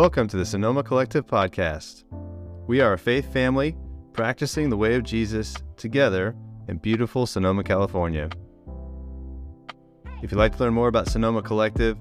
Welcome to the Sonoma Collective podcast. We are a faith family practicing the way of Jesus together in beautiful Sonoma, California. If you'd like to learn more about Sonoma Collective,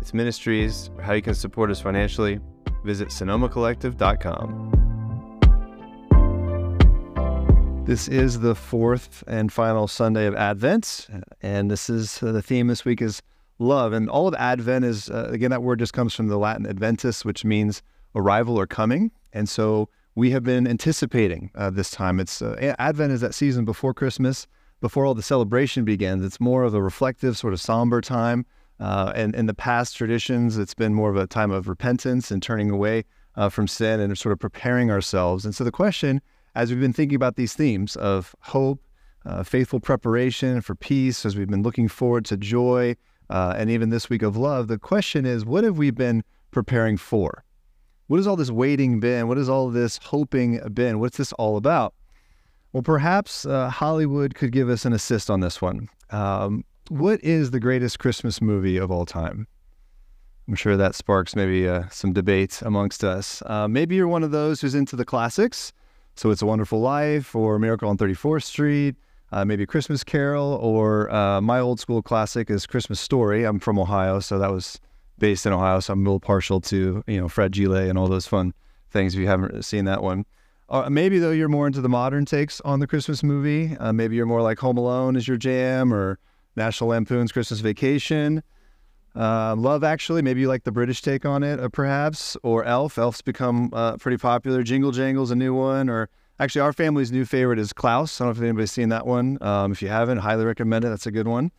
its ministries, or how you can support us financially, visit sonomacollective.com. This is the fourth and final Sunday of Advent, and this is uh, the theme this week is love. And all of Advent is, uh, again, that word just comes from the Latin adventus, which means arrival or coming. And so we have been anticipating uh, this time. It's uh, Advent is that season before Christmas, before all the celebration begins. It's more of a reflective, sort of somber time. Uh, and in the past traditions, it's been more of a time of repentance and turning away uh, from sin and sort of preparing ourselves. And so the question, as we've been thinking about these themes of hope, uh, faithful preparation for peace, as we've been looking forward to joy, uh, and even this week of love, the question is, what have we been preparing for? What has all this waiting been? What has all this hoping been? What's this all about? Well, perhaps uh, Hollywood could give us an assist on this one. Um, what is the greatest Christmas movie of all time? I'm sure that sparks maybe uh, some debate amongst us. Uh, maybe you're one of those who's into the classics. So It's a Wonderful Life or Miracle on 34th Street uh, maybe Christmas Carol, or uh, my old school classic is Christmas Story. I'm from Ohio, so that was based in Ohio, so I'm a little partial to you know Fred Gile and all those fun things. If you haven't seen that one, uh, maybe though you're more into the modern takes on the Christmas movie. Uh, maybe you're more like Home Alone is your jam, or National Lampoon's Christmas Vacation. Uh, Love Actually, maybe you like the British take on it, uh, perhaps, or Elf. Elf's become pretty popular. Jingle Jangle's a new one, or Actually, our family's new favorite is Klaus. I don't know if anybody's seen that one. Um, if you haven't, highly recommend it. That's a good one.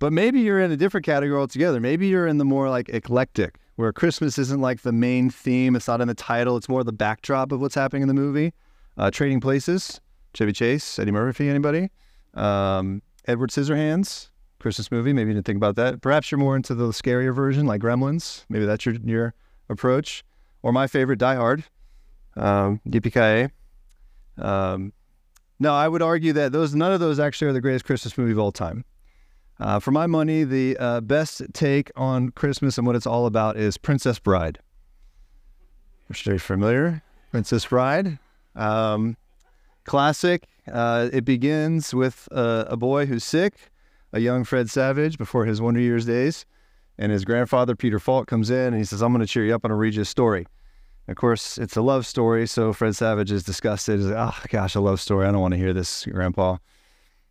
But maybe you're in a different category altogether. Maybe you're in the more like eclectic, where Christmas isn't like the main theme. It's not in the title. It's more the backdrop of what's happening in the movie. Uh, Trading Places, Chevy Chase, Eddie Murphy, anybody? Um, Edward Scissorhands, Christmas movie. Maybe you didn't think about that. Perhaps you're more into the scarier version, like Gremlins. Maybe that's your your approach. Or my favorite, Die Hard. Um, Yippee um, no, I would argue that those none of those actually are the greatest Christmas movie of all time. Uh, for my money, the uh, best take on Christmas and what it's all about is Princess Bride. Which very familiar. Princess Bride. Um, classic. Uh, it begins with a boy who's sick, a young Fred Savage before his Wonder Years days. And his grandfather, Peter Falk, comes in and he says, I'm going to cheer you up. Going to read you a story. Of course, it's a love story, so Fred Savage is disgusted. He's like, oh, gosh, a love story. I don't want to hear this, Grandpa.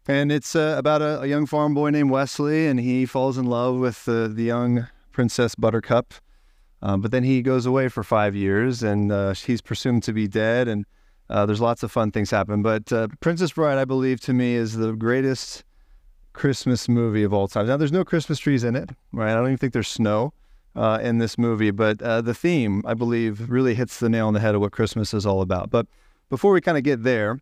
And it's uh, about a, a, young farm boy named Westley, and he falls in love with uh, the young Princess Buttercup. Um, but then he goes away for five years, and uh, he's presumed to be dead, and uh, there's lots of fun things happen. But uh, Princess Bride, I believe, to me, is the greatest Christmas movie of all time. Now, there's no Christmas trees in it, right? I don't even think there's snow uh, in this movie, but uh, the theme, I believe, really hits the nail on the head of what Christmas is all about. But before we kind of get there,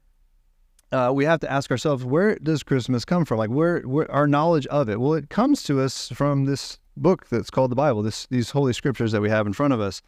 uh, we have to ask ourselves, where does Christmas come from? Like, where, where our knowledge of it? Well, it comes to us from this book that's called the Bible. This these holy scriptures that we have in front of us.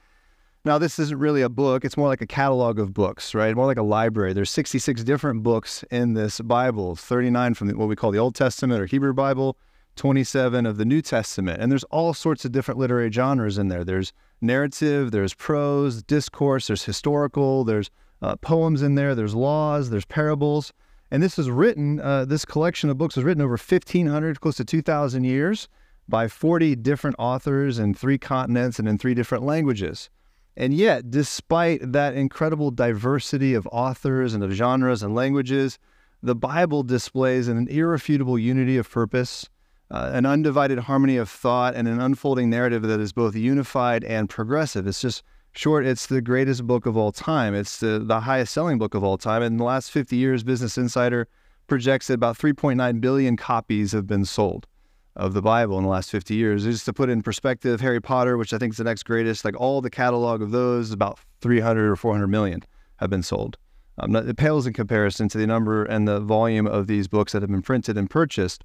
Now, this isn't really a book. It's more like a catalog of books, right? More like a library. There's 66 different books in this Bible, 39 from what we call the Old Testament or Hebrew Bible, 27 of the New Testament. And there's all sorts of different literary genres in there. There's narrative, there's prose, discourse, there's historical, there's uh, poems in there, there's laws, there's parables. And this is written, uh, this collection of books was written over 1,500, close to 2,000 years by 40 different authors in three continents and in three different languages. And yet, despite that incredible diversity of authors and of genres and languages, the Bible displays an irrefutable unity of purpose, uh, an undivided harmony of thought and an unfolding narrative that is both unified and progressive. It's just short, it's the greatest book of all time. It's the, the highest selling book of all time. In the last 50 years, Business Insider projects that about 3.9 billion copies have been sold of the Bible in the last 50 years. Just to put in perspective, Harry Potter, which I think is the next greatest, like all the catalog of those, about 300 or 400 million have been sold. Um, it pales in comparison to the number and the volume of these books that have been printed and purchased.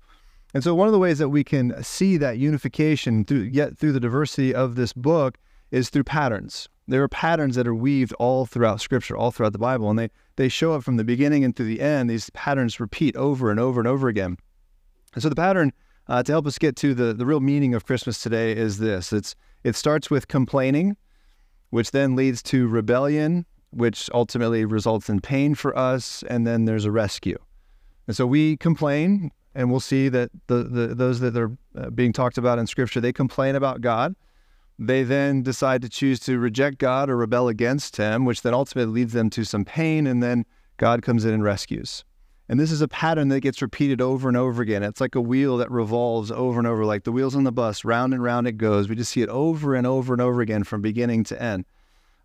And so, one of the ways that we can see that unification through yet through the diversity of this book is through patterns. There are patterns that are weaved all throughout Scripture, all throughout the Bible, and they they show up from the beginning and through the end. These patterns repeat over and over and over again. And so, the pattern uh, to help us get to the the real meaning of Christmas today is this: it's it starts with complaining, which then leads to rebellion, which ultimately results in pain for us, and then there's a rescue. And so we complain, and we'll see that the, the those that are uh, being talked about in Scripture, they complain about God. They then decide to choose to reject God or rebel against Him, which then ultimately leads them to some pain, and then God comes in and rescues. And this is a pattern that gets repeated over and over again. It's like a wheel that revolves over and over, like the wheels on the bus, round and round it goes. We just see it over and over and over again from beginning to end.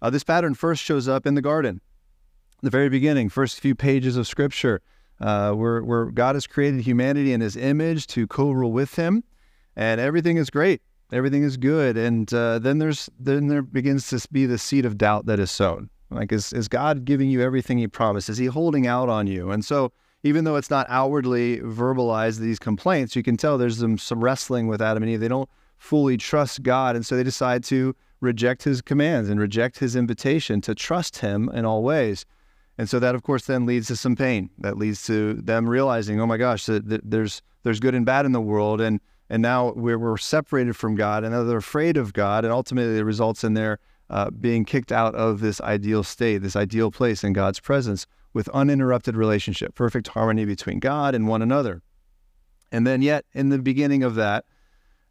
Uh, this pattern first shows up in the garden, the very beginning, first few pages of Scripture, uh, God has created humanity in His image to co-rule with Him, and everything is great, everything is good. And uh, then there's then there begins to be the seed of doubt that is sown. Like, is is God giving you everything He promised? Is He holding out on you? And so even though it's not outwardly verbalized these complaints, you can tell there's some, some wrestling with Adam and Eve. They don't fully trust God. And so they decide to reject his commands and reject his invitation to trust him in all ways. And so that, of course, then leads to some pain. That leads to them realizing, oh my gosh, that, that there's there's good and bad in the world, and and now we're, we're separated from God, and they're afraid of God, and ultimately it results in their uh, being kicked out of this ideal state, this ideal place in God's presence, with uninterrupted relationship, perfect harmony between God and one another. And then, yet, in the beginning of that,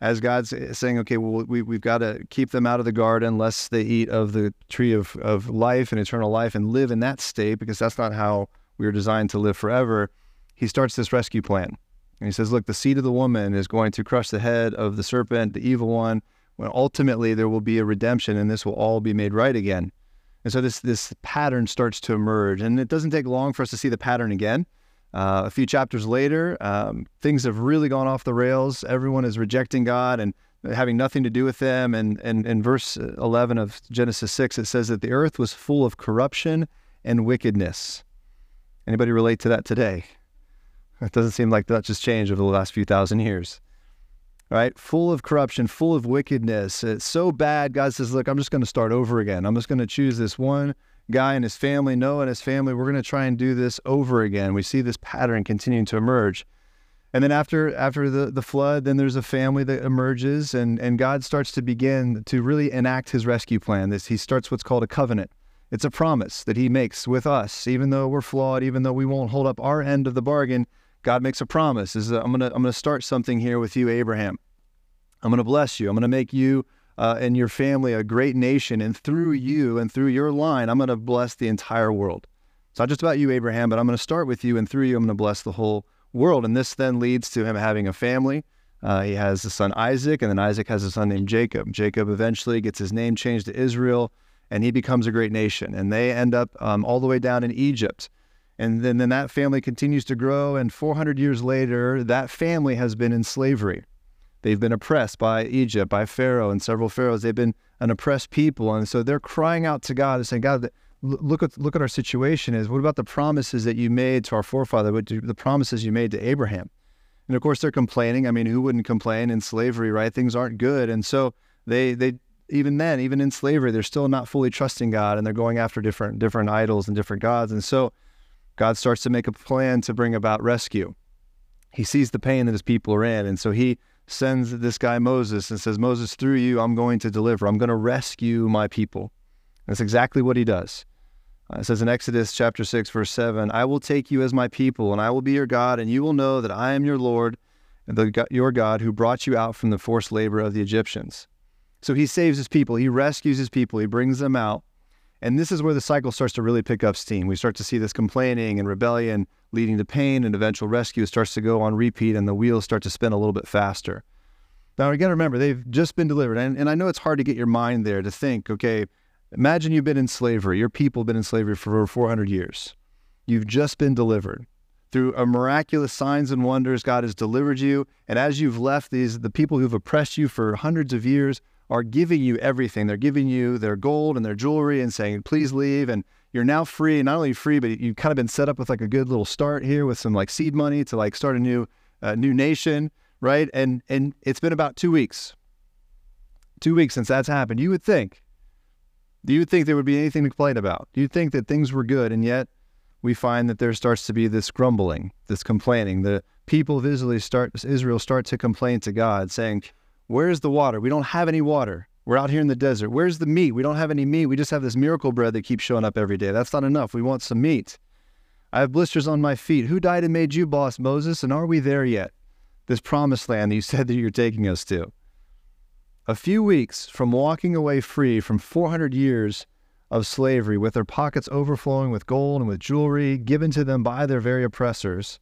as God's eh, saying, okay, well, we, we've got to keep them out of the garden lest they eat of the tree of, of life and eternal life and live in that state because that's not how we are designed to live forever. He starts this rescue plan. And he says, look, the seed of the woman is going to crush the head of the serpent, the evil one, when ultimately there will be a redemption and this will all be made right again. And so this this pattern starts to emerge, and it doesn't take long for us to see the pattern again. Uh, a few chapters later, um, things have really gone off the rails. Everyone is rejecting God and having nothing to do with them. And, and in verse 11 of Genesis 6, it says that the earth was full of corruption and wickedness. Anybody relate to that today? It doesn't seem like that just changed over the last few thousand years right? Full of corruption, full of wickedness. It's so bad. God says, Look, I'm just going to start over again. I'm just going to choose this one guy and his family, Noah and his family. We're going to try and do this over again. We see this pattern continuing to emerge. And then after after the, the flood, then there's a family that emerges and, and God starts to begin to really enact his rescue plan. This he starts what's called a covenant. It's a promise that he makes with us, even though we're flawed, even though we won't hold up our end of the bargain. God makes a promise. Is I'm gonna I'm gonna start something here with you, Abraham. I'm gonna bless you. I'm gonna make you uh, and your family a great nation, and through you and through your line, I'm gonna bless the entire world. It's not just about you, Abraham, but I'm gonna start with you, and through you, I'm gonna bless the whole world. And this then leads to him having a family. Uh, he has a son Isaac, and then Isaac has a son named Jacob. Jacob eventually gets his name changed to Israel, and he becomes a great nation. And they end up um, all the way down in Egypt. And then, then that family continues to grow. And 400 years later, that family has been in slavery. They've been oppressed by Egypt, by Pharaoh and several pharaohs. They've been an oppressed people. And so they're crying out to God and saying, God, look at, look at our situation is what about the promises that you made to our forefather, the promises you made to Abraham? And of course, they're complaining. I mean, who wouldn't complain in slavery, right? Things aren't good. And so they, they, even then, even in slavery, they're still not fully trusting God and they're going after different, different idols and different gods. And so God starts to make a plan to bring about rescue. He sees the pain that his people are in, and so he sends this guy Moses and says, Moses, through you, I'm going to deliver. I'm going to rescue my people. And that's exactly what he does. Uh, it says in Exodus chapter 6, verse 7 I will take you as my people, and I will be your God, and you will know that I am your Lord, and the, your God who brought you out from the forced labor of the Egyptians. So he saves his people, he rescues his people, he brings them out. And this is where the cycle starts to really pick up steam. We start to see this complaining and rebellion leading to pain and eventual rescue starts to go on repeat and the wheels start to spin a little bit faster. Now, to remember, they've just been delivered. And, and I know it's hard to get your mind there to think, okay, imagine you've been in slavery. Your people have been in slavery for over 400 years. You've just been delivered. Through a miraculous signs and wonders, God has delivered you. And as you've left these, the people who've oppressed you for hundreds of years, are giving you everything. They're giving you their gold and their jewelry and saying, please leave. And you're now free, not only free, but you've kind of been set up with like a good little start here with some like seed money to like start a new, uh, new nation, right? And, and it's been about two weeks, two weeks since that's happened. You would think, do you think there would be anything to complain about? Do you think that things were good? And yet we find that there starts to be this grumbling, this complaining. The people of Israel start, Israel start to complain to God saying, Where's the water? We don't have any water. We're out here in the desert. Where's the meat? We don't have any meat. We just have this miracle bread that keeps showing up every day. That's not enough. We want some meat. I have blisters on my feet. Who died and made you boss, Moses? And are we there yet? This promised land that you said that you're taking us to. A few weeks from walking away free from 400 years of slavery, with their pockets overflowing with gold and with jewelry given to them by their very oppressors,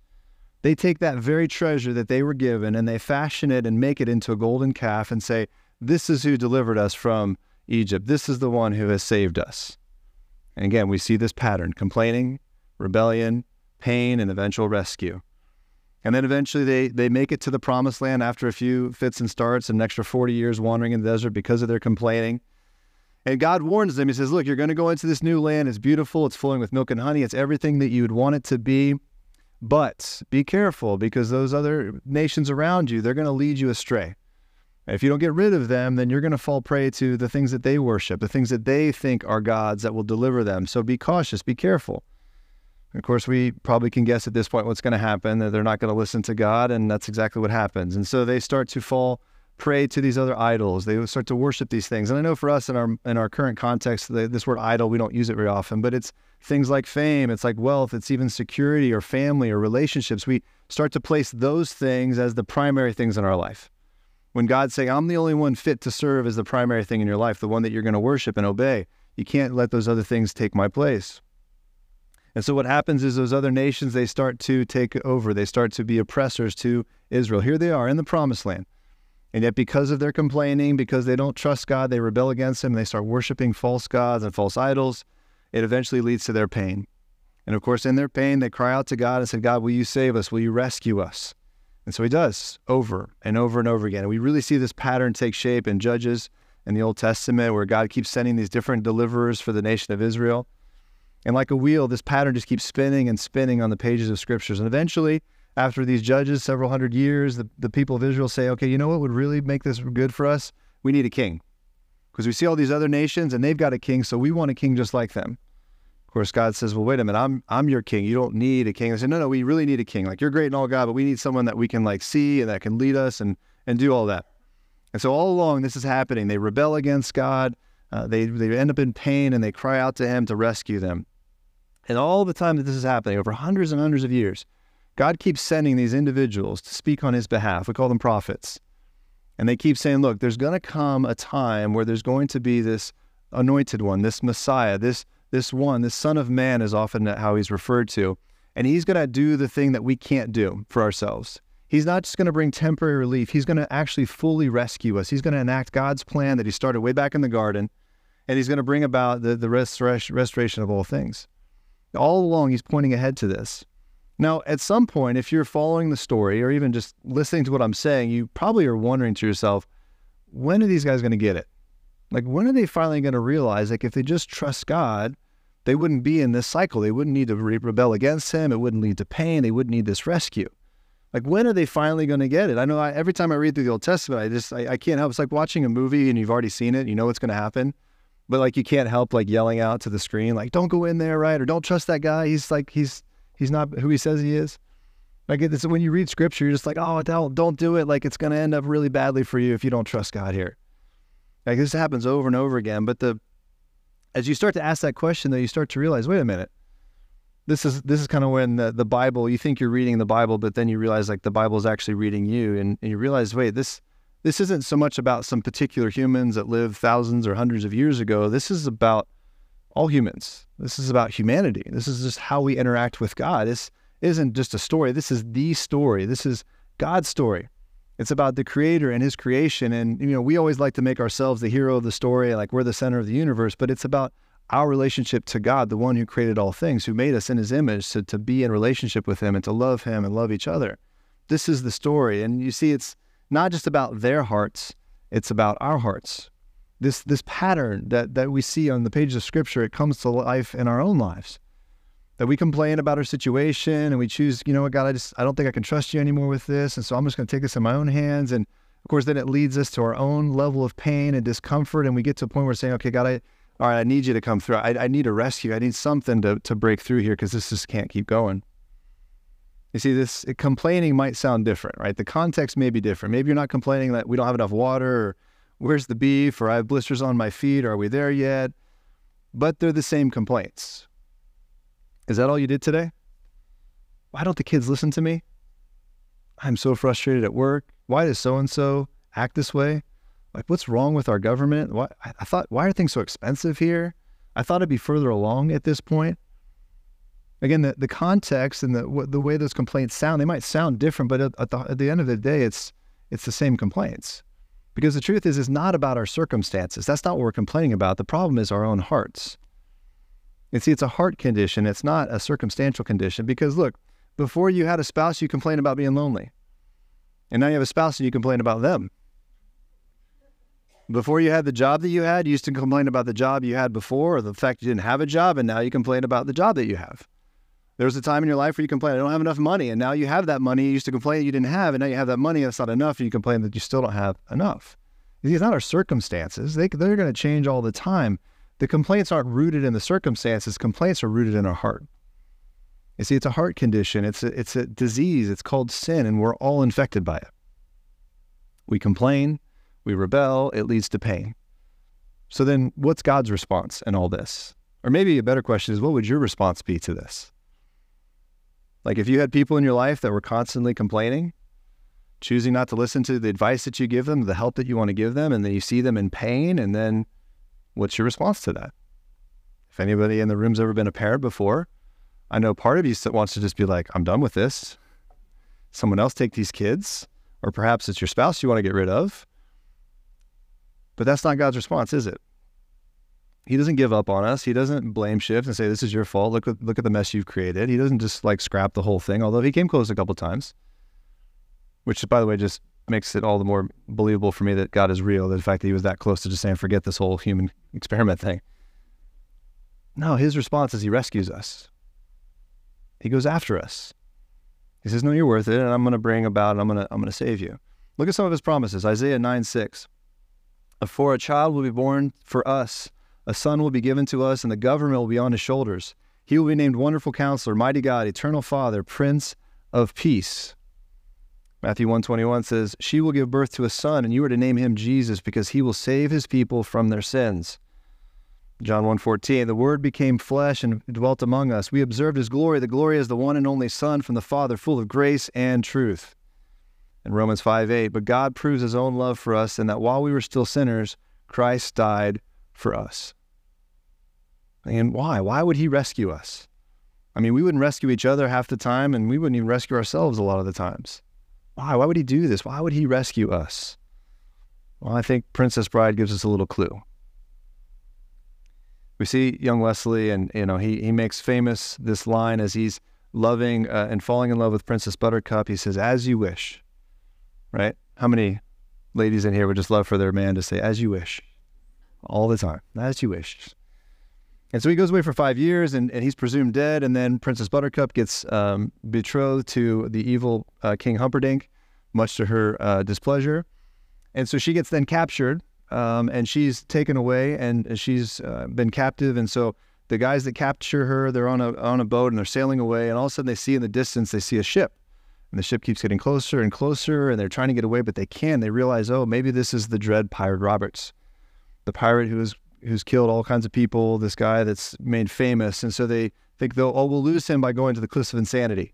they take that very treasure that they were given and they fashion it and make it into a golden calf and say, this is who delivered us from Egypt. This is the one who has saved us. And again, we see this pattern complaining, rebellion, pain, and eventual rescue. And then eventually they, they make it to the promised land after a few fits and starts, and an extra 40 years wandering in the desert because of their complaining. And God warns them. He says, Look, you're going to go into this new land. It's beautiful. It's flowing with milk and honey. It's everything that you would want it to be. But be careful because those other nations around you, they're going to lead you astray. If you don't get rid of them, then you're going to fall prey to the things that they worship, the things that they think are gods that will deliver them. So be cautious, be careful. Of course, we probably can guess at this point what's going to happen, that they're not going to listen to God, and that's exactly what happens. And so they start to fall prey to these other idols. They start to worship these things. And I know for us in our in our current context, the, this word idol, we don't use it very often, but it's things like fame, it's like wealth, it's even security or family or relationships. We start to place those things as the primary things in our life. When God's saying, I'm the only one fit to serve as the primary thing in your life, the one that you're going to worship and obey, you can't let those other things take my place. And so what happens is those other nations, they start to take over. They start to be oppressors to Israel. Here they are in the promised land. And yet, because of their complaining, because they don't trust God, they rebel against Him, and they start worshiping false gods and false idols. It eventually leads to their pain. And of course, in their pain, they cry out to God and say, God, will you save us? Will you rescue us? And so he does over and over and over again. And we really see this pattern take shape in Judges in the Old Testament, where God keeps sending these different deliverers for the nation of Israel. And like a wheel, this pattern just keeps spinning and spinning on the pages of scriptures. And eventually, after these judges, several hundred years, the, the people of Israel say, okay, you know what would really make this good for us? We need a king. Because we see all these other nations and they've got a king, so we want a king just like them. Of course, God says, "Well, wait a minute. I'm I'm your king. You don't need a king." I said, "No, no. We really need a king. Like you're great and all, God, but we need someone that we can like see and that can lead us and and do all that." And so all along, this is happening. They rebel against God. Uh, they they end up in pain and they cry out to Him to rescue them. And all the time that this is happening, over hundreds and hundreds of years, God keeps sending these individuals to speak on His behalf. We call them prophets. And they keep saying, "Look, there's going to come a time where there's going to be this anointed one, this Messiah, this." This one, this Son of Man is often how he's referred to, and he's going to do the thing that we can't do for ourselves. He's not just going to bring temporary relief, he's going to actually fully rescue us. He's going to enact God's plan that he started way back in the garden, and he's going to bring about the, the restoration of all things. All along, he's pointing ahead to this. Now, at some point, if you're following the story or even just listening to what I'm saying, you probably are wondering to yourself, when are these guys going to get it? Like, when are they finally going to realize, like, if they just trust God, they wouldn't be in this cycle. They wouldn't need to re- rebel against Him. It wouldn't lead to pain. They wouldn't need this rescue. Like, when are they finally going to get it? I know I, every time I read through the Old Testament, I just, I, I can't help. It's like watching a movie and you've already seen it. You know what's going to happen. But, like, you can't help, like, yelling out to the screen, like, don't go in there, right? Or don't trust that guy. He's like, he's, he's not who he says he is. Like, it's when you read scripture, you're just like, oh, don't, don't do it. Like, it's going to end up really badly for you if you don't trust God here. Like this happens over and over again. But the as you start to ask that question, though, you start to realize, wait a minute. This is this is kind of when the, the Bible, you think you're reading the Bible, but then you realize like the Bible is actually reading you, and, and you realize, wait, this this isn't so much about some particular humans that lived thousands or hundreds of years ago. This is about all humans. This is about humanity. This is just how we interact with God. This isn't just a story. This is the story. This is God's story. It's about the creator and his creation. And, you know, we always like to make ourselves the hero of the story, like we're the center of the universe, but it's about our relationship to God, the one who created all things, who made us in his image to, to be in relationship with him and to love him and love each other. This is the story. And you see, it's not just about their hearts, it's about our hearts. This, this pattern that, that we see on the pages of scripture, it comes to life in our own lives that we complain about our situation and we choose, you know what, God, I just, I don't think I can trust you anymore with this. And so I'm just going to take this in my own hands. And of course, then it leads us to our own level of pain and discomfort. And we get to a point where we're saying, okay, God, I, all right, I need you to come through. I, I need a rescue. I need something to, to break through here because this just can't keep going. You see, this complaining might sound different, right? The context may be different. Maybe you're not complaining that we don't have enough water or, where's the beef? Or I have blisters on my feet. Are we there yet? But they're the same complaints. Is that all you did today? Why don't the kids listen to me? I'm so frustrated at work. Why does so and so act this way? Like, what's wrong with our government? Why, I thought, why are things so expensive here? I thought I'd be further along at this point. Again, the, the context and the the way those complaints sound, they might sound different, but at, at, the, at the end of the day, it's it's the same complaints. Because the truth is, it's not about our circumstances. That's not what we're complaining about. The problem is our own hearts. And see, it's a heart condition. It's not a circumstantial condition. Because look, before you had a spouse, you complained about being lonely. And now you have a spouse and you complain about them. Before you had the job that you had, you used to complain about the job you had before or the fact you didn't have a job, and now you complain about the job that you have. There was a time in your life where you complained, I don't have enough money, and now you have that money you used to complain you didn't have, and now you have that money that's not enough, and you complain that you still don't have enough. It's not our circumstances. They, they're going to change all the time. The complaints aren't rooted in the circumstances, complaints are rooted in our heart. You see, it's a heart condition, it's a, it's a disease, it's called sin, and we're all infected by it. We complain, we rebel, it leads to pain. So then, what's God's response in all this? Or maybe a better question is, what would your response be to this? Like, if you had people in your life that were constantly complaining, choosing not to listen to the advice that you give them, the help that you want to give them, and then you see them in pain, and then what's your response to that? If anybody in the room's ever been a parent before, I know part of you wants to just be like, I'm done with this. Someone else take these kids, or perhaps it's your spouse you want to get rid of. But that's not God's response, is it? He doesn't give up on us. He doesn't blame shift and say, This is your fault. Look at look at the mess you've created. He doesn't just like scrap the whole thing, although he came close a couple times. Which by the way just makes it all the more believable for me that God is real, the fact that he was that close to just saying, forget this whole human experiment thing. No, his response is he rescues us. He goes after us. He says, No, you're worth it, and I'm going to bring about, and I'm to, I'm going to save you. Look at some of his promises Isaiah 9 6. For a child will be born for us, a son will be given to us, and the government will be on his shoulders. He will be named Wonderful Counselor, Mighty God, Eternal Father, Prince of Peace. Matthew 121 says, She will give birth to a son, and you are to name him Jesus, because he will save his people from their sins. John 1:14 The word became flesh and dwelt among us. We observed his glory the glory is the one and only son from the father full of grace and truth. In Romans 5:8 but God proves his own love for us in that while we were still sinners Christ died for us. And why? Why would he rescue us? I mean we wouldn't rescue each other half the time and we wouldn't even rescue ourselves a lot of the times why why would he do this why would he rescue us well I think Princess Bride gives us a little clue we see young Westley, and you know he he makes famous this line as he's loving uh, and falling in love with Princess Buttercup. He says, "As you wish." Right? How many ladies in here would just love for their man to say, "As you wish," all the time, "As you wish." And so he goes away for five years, and, and he's presumed dead. And then Princess Buttercup gets um, betrothed to the evil uh, King Humperdinck, much to her uh, displeasure. And so she gets then captured um, and she's taken away and she's uh, been captive. And so the guys that capture her, they're on a on a boat and they're sailing away, and all of a sudden they see in the distance they see a ship, and the ship keeps getting closer and closer, and they're trying to get away, but they can't. They realize, oh, maybe this is the dread pirate Roberts, the pirate who's who's killed all kinds of people, this guy that's made famous, and so they think they'll oh we'll lose him by going to the cliffs of insanity.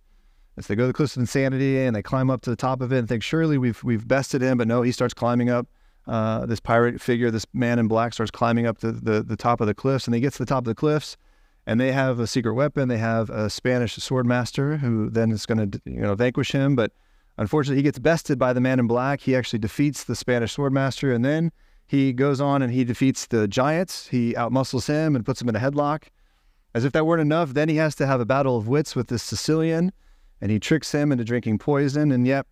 As they go to the cliffs of insanity and they climb up to the top of it and think surely we've we've bested him, but no, he starts climbing up uh, this pirate figure, this man in black, starts climbing up the, the, the top of the cliffs, and they get to the top of the cliffs, and they have a secret weapon. They have a Spanish swordmaster who then is going to you know vanquish him, but unfortunately, he gets bested by the man in black. He actually defeats the Spanish swordmaster, and then he goes on and he defeats the giants. He outmuscles him and puts him in a headlock. As if that weren't enough, then he has to have a battle of wits with this Sicilian, and he tricks him into drinking poison, and yet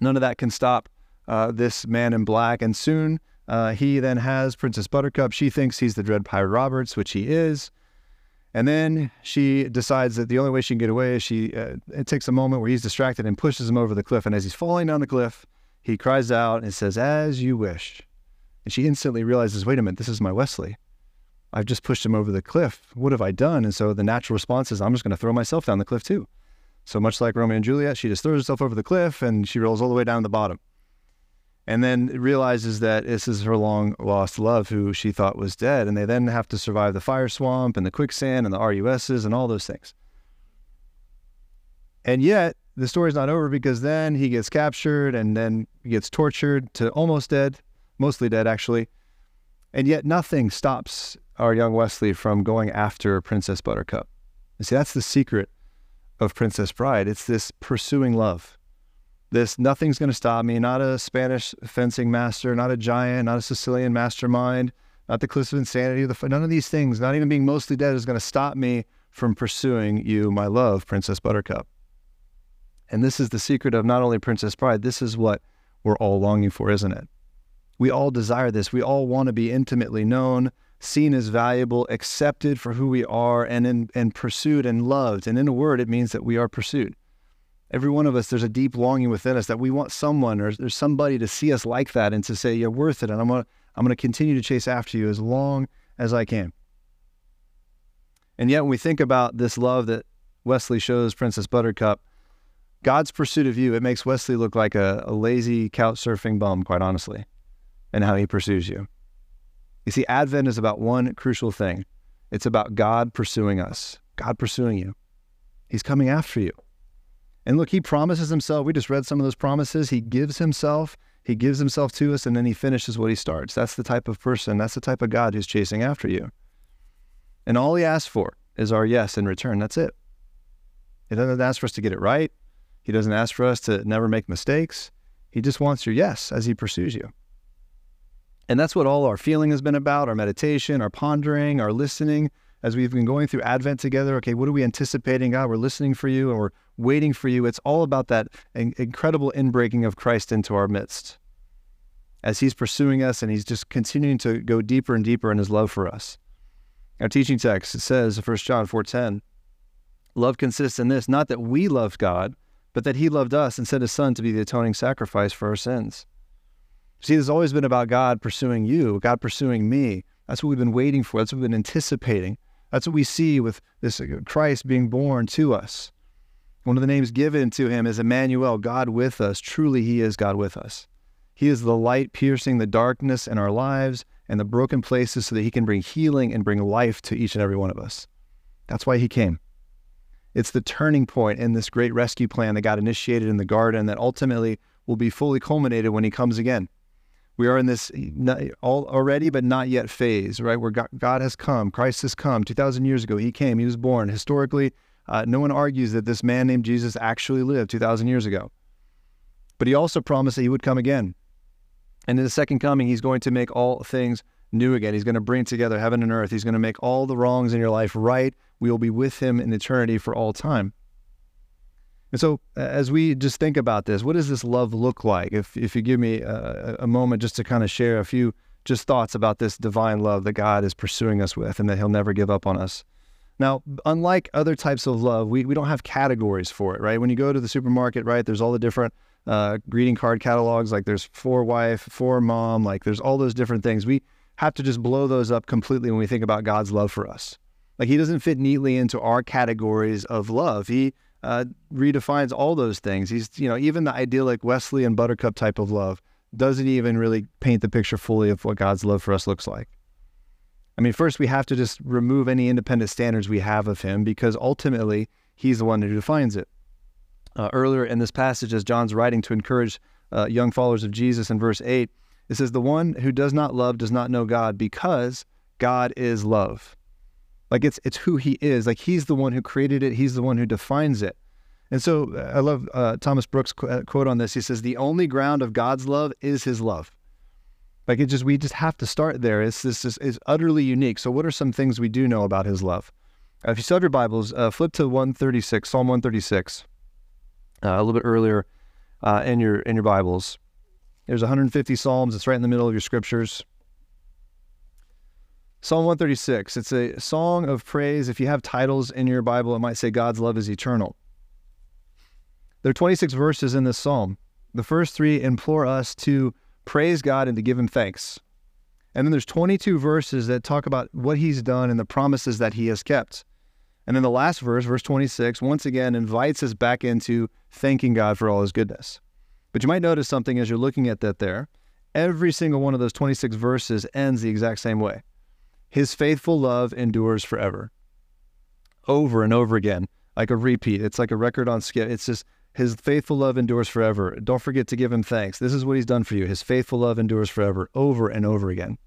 none of that can stop uh, this man in black. And soon uh, he then has Princess Buttercup. She thinks he's the Dread Pirate Roberts, which he is. And then she decides that the only way she can get away is she, uh, it takes a moment where he's distracted and pushes him over the cliff. And as he's falling down the cliff, he cries out and says, As you wish. And she instantly realizes, wait a minute, this is my Westley. I've just pushed him over the cliff. What have I done? And so the natural response is, I'm just going to throw myself down the cliff too. So much like Romeo and Juliet, she just throws herself over the cliff and she rolls all the way down to the bottom. and then realizes that this is her long lost love who she thought was dead. And they then have to survive the fire swamp and the quicksand and the RUSs and all those things. And yet, the story's not over because then he gets captured and then he gets tortured to almost dead, mostly dead, actually. And yet, nothing stops our young Westley from going after Princess Buttercup. You see, that's the secret of Princess Bride. It's this pursuing love. This nothing's going to stop me, not a Spanish fencing master, not a giant, not a Sicilian mastermind, not the cliffs of insanity, the, none of these things, not even being mostly dead, is going to stop me from pursuing you, my love, Princess Buttercup. And this is the secret of not only Princess Bride, this is what we're all longing for, isn't it? We all desire this. We all want to be intimately known, seen as valuable, accepted for who we are, and, in, and pursued and loved. And in a word, it means that we are pursued. Every one of us, there's a deep longing within us that we want someone or there's somebody to see us like that and to say, You're worth it. And I'm going to I'm going to continue to chase after you as long as I can. And yet, when we think about this love that Westley shows Princess Buttercup, God's pursuit of you, it makes Westley look like a, a lazy couch surfing bum, quite honestly, and how he pursues you. You see, Advent is about one crucial thing it's about God pursuing us, God pursuing you. He's coming after you. And look, he promises himself. We just read some of those promises. He gives himself, he gives himself to us, and then he finishes what he starts. That's the type of person, that's the type of God who's chasing after you. And all he asks for is our yes in return. That's it. He doesn't ask for us to get it right. He doesn't ask for us to never make mistakes. He just wants your yes as he pursues you. And that's what all our feeling has been about our meditation, our pondering, our listening. As we've been going through Advent together, okay, what are we anticipating? God, we're listening for you and we're waiting for you. It's all about that incredible inbreaking of Christ into our midst as he's pursuing us and he's just continuing to go deeper and deeper in his love for us. Our teaching text says, 1 John 4:10, love consists in this, not that we loved God, but that he loved us and sent his son to be the atoning sacrifice for our sins. See, there's always been about God pursuing you, God pursuing me. That's what we've been waiting for. That's what we've been anticipating. That's what we see with this uh, Christ being born to us. One of the names given to him is Emmanuel, God with us. Truly, he is God with us. He is the light piercing the darkness in our lives and the broken places so that he can bring healing and bring life to each and every one of us. That's why he came. It's the turning point in this great rescue plan that got initiated in the garden that ultimately will be fully culminated when he comes again we are in this all already but not yet phase, right? Where God, God has come, Christ has come. 2,000 years ago, he came, he was born. Historically, uh, no one argues that this man named Jesus actually lived 2,000 years ago. But he also promised that he would come again. And in the second coming, he's going to make all things new again. He's going to bring together heaven and earth. He's going to make all the wrongs in your life right. We will be with him in eternity for all time. And so, as we just think about this, what does this love look like? If if you give me a, a moment just to kind of share a few just thoughts about this divine love that God is pursuing us with, and that He'll never give up on us. Now, unlike other types of love, we, we don't have categories for it, right? When you go to the supermarket, right, there's all the different uh, greeting card catalogs, like there's for wife, for mom, like there's all those different things. We have to just blow those up completely when we think about God's love for us. Like He doesn't fit neatly into our categories of love. He uh, redefines all those things. He's, you know, even the idyllic Westley and Buttercup type of love doesn't even really paint the picture fully of what God's love for us looks like. I mean, first we have to just remove any independent standards we have of Him because ultimately He's the one who defines it. Uh, earlier in this passage, as John's writing to encourage uh, young followers of Jesus in verse 8, it says, The one who does not love does not know God because God is love. Like it's it's who he is. Like he's the one who created it. He's the one who defines it. And so uh, I love uh, Thomas Brooks' uh, quote on this. He says, "The only ground of God's love is His love." Like it just we just have to start there. It's this is, is utterly unique. So what are some things we do know about His love? Uh, if you still have your Bibles, uh, flip to 136, Psalm 136, uh, a little bit earlier in your in your Bibles. There's 150 psalms. It's right in the middle of your scriptures. Psalm 136, it's a song of praise. If you have titles in your Bible, it might say God's love is eternal. There are 26 verses in this psalm. The first three implore us to praise God and to give him thanks. And then there's 22 verses that talk about what he's done and the promises that he has kept. And then the last verse, verse 26, once again invites us back into thanking God for all his goodness. But you might notice something as you're looking at that there. Every single one of those 26 verses ends the exact same way. His faithful love endures forever. Over and over again, like a repeat. It's like a record on skip. It's just his faithful love endures forever. Don't forget to give him thanks. This is what he's done for you. His faithful love endures forever, over and over again.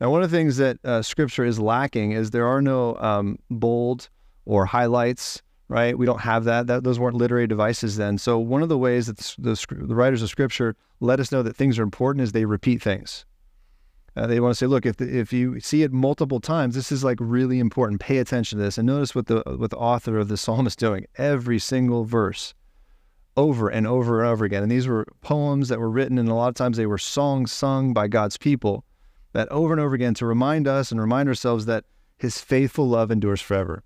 Now, one of the things that uh, Scripture is lacking is there are no um, bold or highlights, right? We don't have that. that. Those weren't literary devices then. So, one of the ways that the, the, the writers of Scripture let us know that things are important is they repeat things. Uh, they want to say, look, if, the, if you see it multiple times, this is like really important. Pay attention to this. And notice what the, what the author of the psalm is doing. Every single verse over and over and over again. And these were poems that were written, and a lot of times they were songs sung by God's people that over and over again to remind us and remind ourselves that his faithful love endures forever.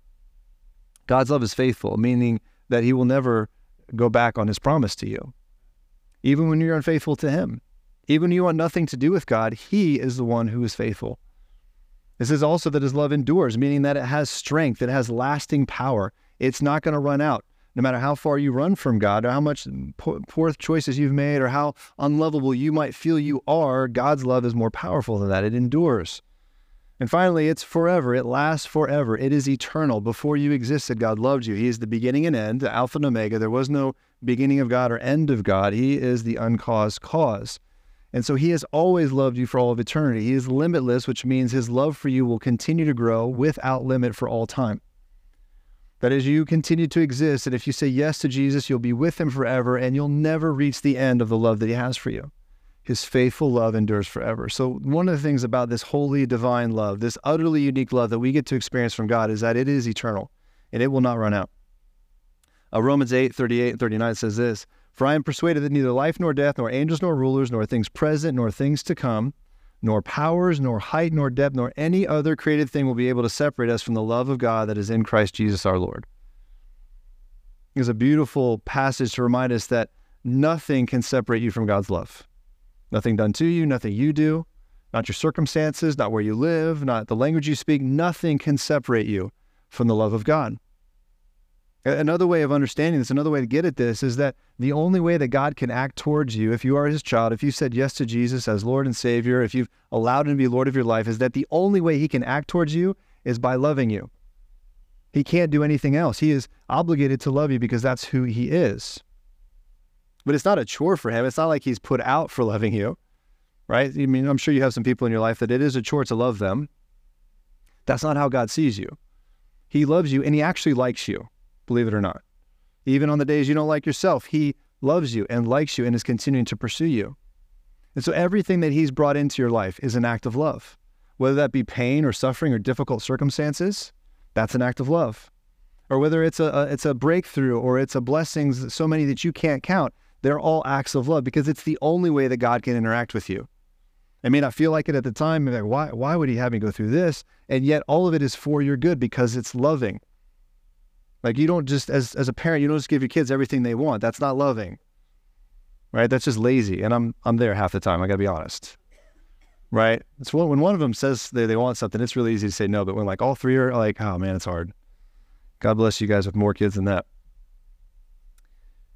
God's love is faithful, meaning that he will never go back on his promise to you. Even when you're unfaithful to him, even when you want nothing to do with God, he is the one who is faithful. This is also that his love endures, meaning that it has strength, it has lasting power. It's not going to run out no matter how far you run from God or how much poor choices you've made or how unlovable you might feel you are, God's love is more powerful than that. It endures. And finally, it's forever. It lasts forever. It is eternal. Before you existed, God loved you. He is the beginning and end, the Alpha and Omega. There was no beginning of God or end of God. He is the uncaused cause. And so He has always loved you for all of eternity. He is limitless, which means His love for you will continue to grow without limit for all time. That as you continue to exist, and if you say yes to Jesus, you'll be with him forever and you'll never reach the end of the love that he has for you. His faithful love endures forever. So, one of the things about this holy, divine love, this utterly unique love that we get to experience from God, is that it is eternal and it will not run out. Uh, Romans 8, 38 and 39 says this For I am persuaded that neither life nor death, nor angels nor rulers, nor things present, nor things to come, nor powers, nor height, nor depth, nor any other created thing will be able to separate us from the love of God that is in Christ Jesus our Lord. It's a beautiful passage to remind us that nothing can separate you from God's love. Nothing done to you, nothing you do, not your circumstances, not where you live, not the language you speak, nothing can separate you from the love of God. Another way of understanding this, another way to get at this is that the only way that God can act towards you, if you are his child, if you said yes to Jesus as Lord and Savior, if you've allowed him to be Lord of your life, is that the only way he can act towards you is by loving you. He can't do anything else. He is obligated to love you because that's who he is. But it's not a chore for him. It's not like he's put out for loving you, right? I mean, I'm sure you have some people in your life that it is a chore to love them. That's not how God sees you. He loves you and he actually likes you believe it or not. Even on the days you don't like yourself, He loves you and likes you and is continuing to pursue you. And so everything that He's brought into your life is an act of love. Whether that be pain or suffering or difficult circumstances, that's an act of love. Or whether it's a, a it's a breakthrough or it's a blessings so many that you can't count, they're all acts of love because it's the only way that God can interact with you. It may not feel like it at the time. Like, why, why would he have me go through this? And yet all of it is for your good because it's loving. Like you don't just as as a parent, you don't just give your kids everything they want. That's not loving. Right? That's just lazy. And I'm I'm there half the time, I gotta be honest. Right? It's when, when one of them says they, they want something, it's really easy to say no. But when like all three are like, oh man, it's hard. God bless you guys with more kids than that.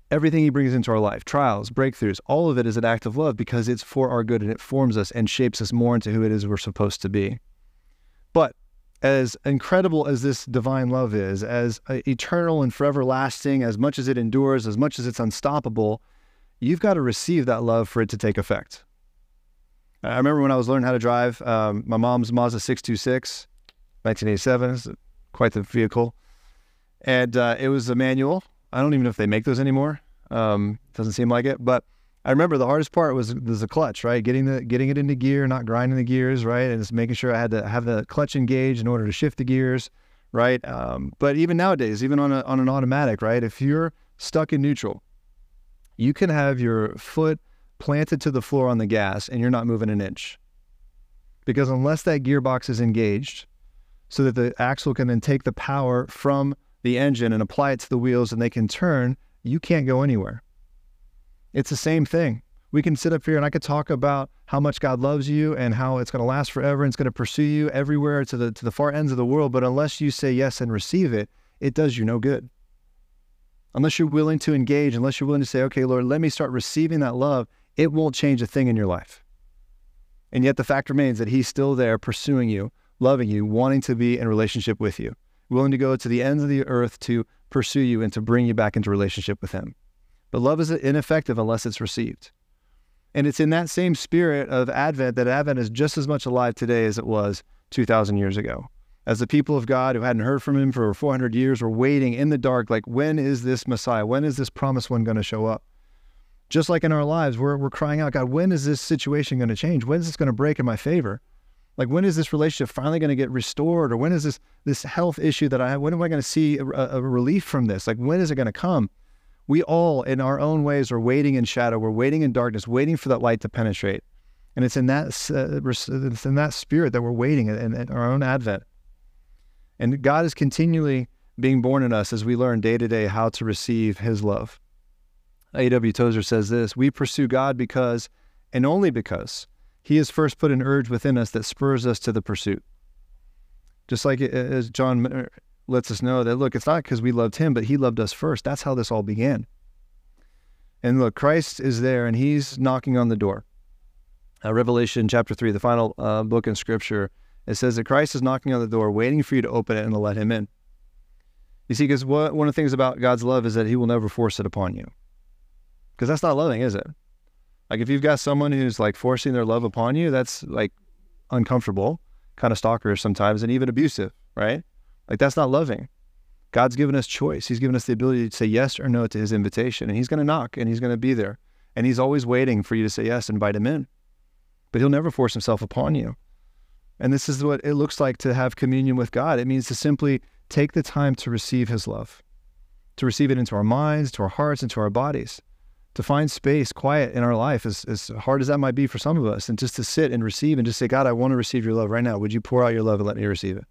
Everything he brings into our life, trials, breakthroughs, all of it is an act of love because it's for our good and it forms us and shapes us more into who it is we're supposed to be. But as incredible as this divine love is, as uh, eternal and forever lasting, as much as it endures, as much as it's unstoppable, you've got to receive that love for it to take effect. I remember when I was learning how to drive, um, my mom's Mazda 626, 1987, quite the vehicle. And uh, it was a manual. I don't even know if they make those anymore. Um, doesn't seem like it. But I remember the hardest part was the clutch, right? Getting the getting it into gear, not grinding the gears, right, and just making sure I had to have the clutch engaged in order to shift the gears, right? Um, but even nowadays, even on a, on an automatic, right, if you're stuck in neutral, you can have your foot planted to the floor on the gas and you're not moving an inch, because unless that gearbox is engaged, so that the axle can then take the power from the engine and apply it to the wheels and they can turn, you can't go anywhere. It's the same thing. We can sit up here and I could talk about how much God loves you and how it's going to last forever and it's going to pursue you everywhere to the to the far ends of the world, but unless you say yes and receive it, it does you no good. unless you're willing to engage, unless you're willing to say, okay, Lord, let me start receiving that love, it won't change a thing in your life. And yet the fact remains that He's still there pursuing you, loving you, wanting to be in relationship with you, willing to go to the ends of the earth to pursue you and to bring you back into relationship with Him. But love is ineffective unless it's received. And it's in that same spirit of Advent that Advent is just as much alive today as it was 2,000 years ago. As the people of God who hadn't heard from Him for 400 years were waiting in the dark, like, when is this Messiah? When is this promised one going to show up? Just like in our lives, we're, we're crying out, God, when is this situation going to change? When is this going to break in my favor? Like, when is this relationship finally going to get restored? Or when is this, this health issue that I have, when am I going to see a, a relief from this? Like, when is it going to come? We all, in our own ways, are waiting in shadow. We're waiting in darkness, waiting for that light to penetrate. And it's in that uh, it's in that spirit that we're waiting in, in our own advent. And God is continually being born in us as we learn day to day how to receive His love. A.W. Tozer says this We pursue God because, and only because, He has first put an urge within us that spurs us to the pursuit. Just like as John lets us know that, look, it's not because we loved him, but he loved us first. That's how this all began. And look, Christ is there and he's knocking on the door. Uh, Revelation chapter 3, the final uh, book in scripture, it says that Christ is knocking on the door, waiting for you to open it and to let him in. You see, because one of the things about God's love is that he will never force it upon you. Because that's not loving, is it? Like if you've got someone who's like forcing their love upon you, that's like uncomfortable, kind of stalkerish sometimes, and even abusive, right? Like that's not loving. God's given us choice. He's given us the ability to say yes or no to his invitation. And he's going to knock and he's going to be there. And he's always waiting for you to say yes and invite him in. But he'll never force himself upon you. And this is what it looks like to have communion with God. It means to simply take the time to receive his love, to receive it into our minds, to our hearts, into our bodies, to find space, quiet in our life, as, as hard as that might be for some of us, and just to sit and receive and just say, God, I want to receive your love right now. Would you pour out your love and let me receive it?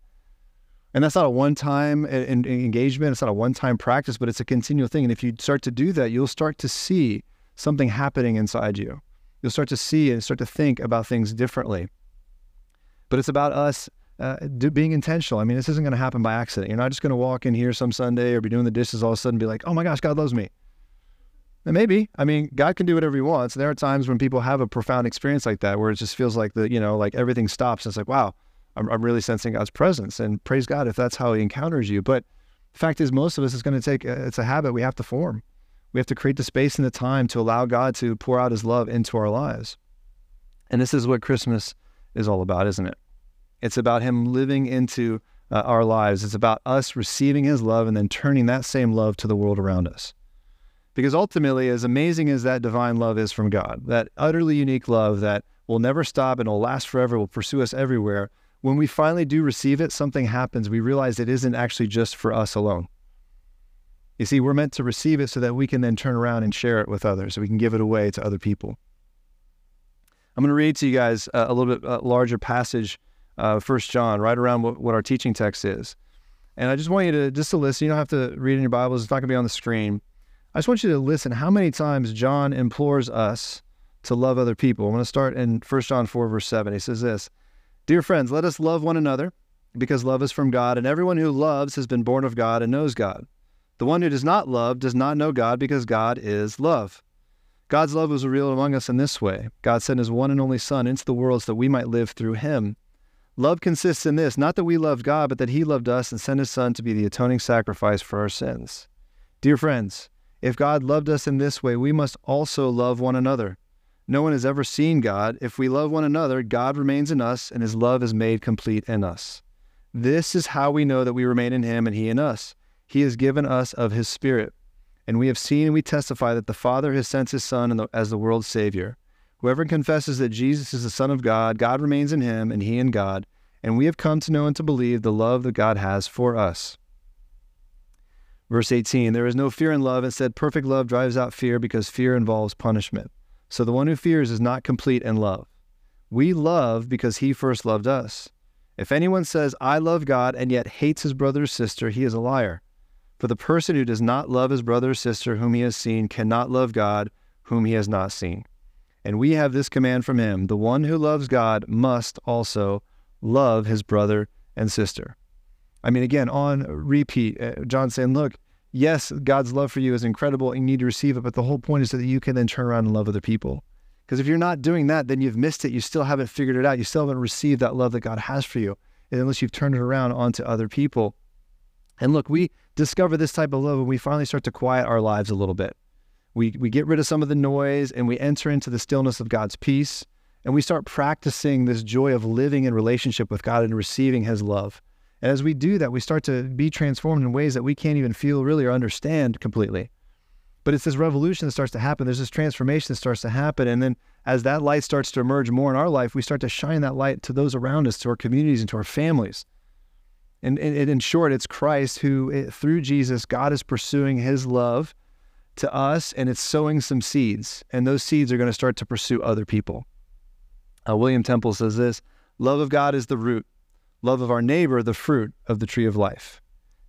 And that's not a one time engagement, it's not a one time practice, but it's a continual thing. And if you start to do that, you'll start to see something happening inside you. You'll start to see and start to think about things differently. But it's about us uh, do, being intentional. I mean, this isn't going to happen by accident. You're not just going to walk in here some Sunday or be doing the dishes all of a sudden and be like, oh my gosh, God loves me. And maybe. I mean, God can do whatever he wants. There are times when people have a profound experience like that where it just feels like the, you know, like everything stops. And it's like, wow, I'm, I'm really sensing God's presence. And praise God if that's how He encounters you. But the fact is, most of us is going to take, it's a habit we have to form. We have to create the space and the time to allow God to pour out His love into our lives. And this is what Christmas is all about, isn't it? It's about Him living into uh, our lives. It's about us receiving His love and then turning that same love to the world around us. Because ultimately, as amazing as that divine love is from God, that utterly unique love that will never stop and will last forever, will pursue us everywhere, when we finally do receive it, something happens. We realize it isn't actually just for us alone. You see, we're meant to receive it so that we can then turn around and share it with others, so we can give it away to other people. I'm going to read to you guys a, little bit uh, larger passage, uh, First John, right around what, what our teaching text is. And I just want you to just to listen. You don't have to read in your Bibles; it's not going to be on the screen. I just want you to listen. How many times John implores us to love other people? I'm going to start in First John 4, verse 7. He says this. Dear friends, let us love one another because love is from God, and everyone who loves has been born of God and knows God. The one who does not love does not know God because God is love. God's love was revealed among us in this way God sent his one and only Son into the world so that we might live through him. Love consists in this not that we loved God, but that he loved us and sent his Son to be the atoning sacrifice for our sins. Dear friends, if God loved us in this way, we must also love one another. No one has ever seen God. If we love one another, God remains in us, and his love is made complete in us. This is how we know that we remain in him and he in us. He has given us of his Spirit. And we have seen and we testify that the Father has sent his Son as the world's Savior. Whoever confesses that Jesus is the Son of God, God remains in him and he in God. And we have come to know and to believe the love that God has for us. Verse 18 There is no fear in love. Instead, perfect love drives out fear because fear involves punishment. So the one who fears is not complete in love. We love because he first loved us. If anyone says, I love God, and yet hates his brother or sister, he is a liar. For the person who does not love his brother or sister whom he has seen cannot love God whom he has not seen. And we have this command from him the one who loves God must also love his brother and sister. I mean, again, on repeat, uh, John saying, Look, yes, God's love for you is incredible and you need to receive it, but the whole point is so that you can then turn around and love other people. Because if you're not doing that, then you've missed it. You still haven't figured it out. You still haven't received that love that God has for you unless you've turned it around onto other people. And look, we discover this type of love when we finally start to quiet our lives a little bit. We, we get rid of some of the noise and we enter into the stillness of God's peace and we start practicing this joy of living in relationship with God and receiving His love. And as we do that, we start to be transformed in ways that we can't even feel really or understand completely. But it's this revolution that starts to happen. There's this transformation that starts to happen. And then as that light starts to emerge more in our life, we start to shine that light to those around us, to our communities, and to our families. And, and, in short, it's Christ who, eh, through Jesus, God is pursuing his love to us and it's sowing some seeds. And those seeds are going to start to pursue other people. Uh, William Temple says this love of God is the root, love of our neighbor, the fruit of the tree of life.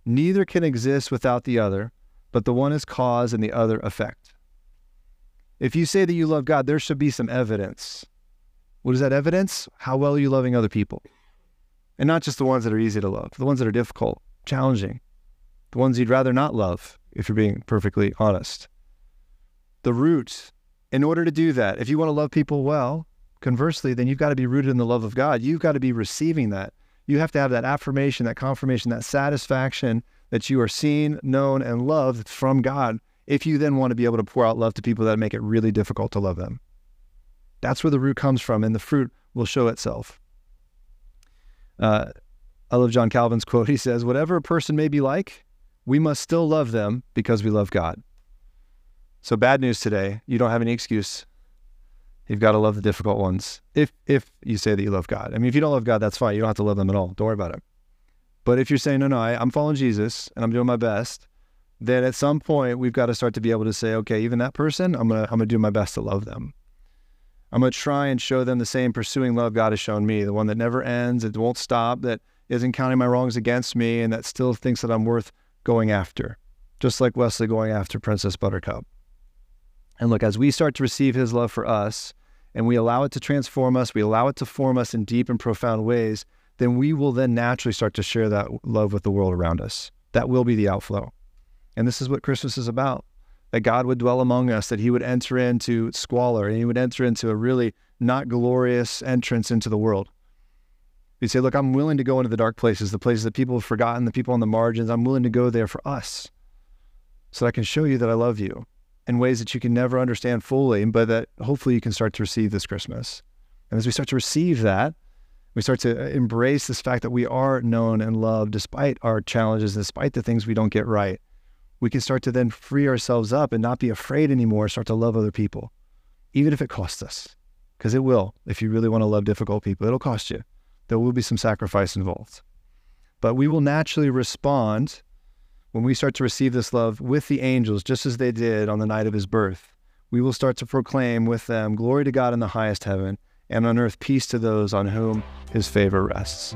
Neither can exist without the other, but the one is cause and the other effect. If you say that you love God, there should be some evidence. What is that evidence? How well are you loving other people? And not just the ones that are easy to love, the ones that are difficult, challenging, the ones you'd rather not love, if you're being perfectly honest. The root, in order to do that, if you want to love people well, conversely, then you've got to be rooted in the love of God. You've got to be receiving that. You have to have that affirmation, that confirmation, that satisfaction that you are seen, known, and loved from God if you then want to be able to pour out love to people that make it really difficult to love them. That's where the root comes from, and the fruit will show itself. Uh, I love John Calvin's quote. He says, Whatever a person may be like, we must still love them because we love God. So, bad news today, you don't have any excuse. You've got to love the difficult ones if, if you say that you love God. I mean, if you don't love God, that's fine. You don't have to love them at all. Don't worry about it. But if you're saying, no, no, I, I'm following Jesus and I'm doing my best, then at some point we've got to start to be able to say, okay, even that person, I'm gonna I'm gonna do my best to love them. I'm gonna try and show them the same pursuing love God has shown me, the one that never ends, it won't stop, that isn't counting my wrongs against me, and that still thinks that I'm worth going after, just like Westley going after Princess Buttercup. And look, as we start to receive his love for us and we allow it to transform us, we allow it to form us in deep and profound ways, then we will then naturally start to share that love with the world around us. That will be the outflow. And this is what Christmas is about that God would dwell among us, that he would enter into squalor and he would enter into a really not glorious entrance into the world. You say, Look, I'm willing to go into the dark places, the places that people have forgotten, the people on the margins. I'm willing to go there for us so that I can show you that I love you in ways that you can never understand fully, but that hopefully you can start to receive this Christmas. And as we start to receive that, we start to uh, embrace this fact that we are known and loved despite our challenges, despite the things we don't get right. We can start to then free ourselves up and not be afraid anymore, start to love other people, even if it costs us, because it will. If you really want to love difficult people, it'll cost you. There will be some sacrifice involved. But we will naturally respond when we start to receive this love with the angels, just as they did on the night of his birth, we will start to proclaim with them, Glory to God in the highest heaven, and on earth peace to those on whom his favor rests.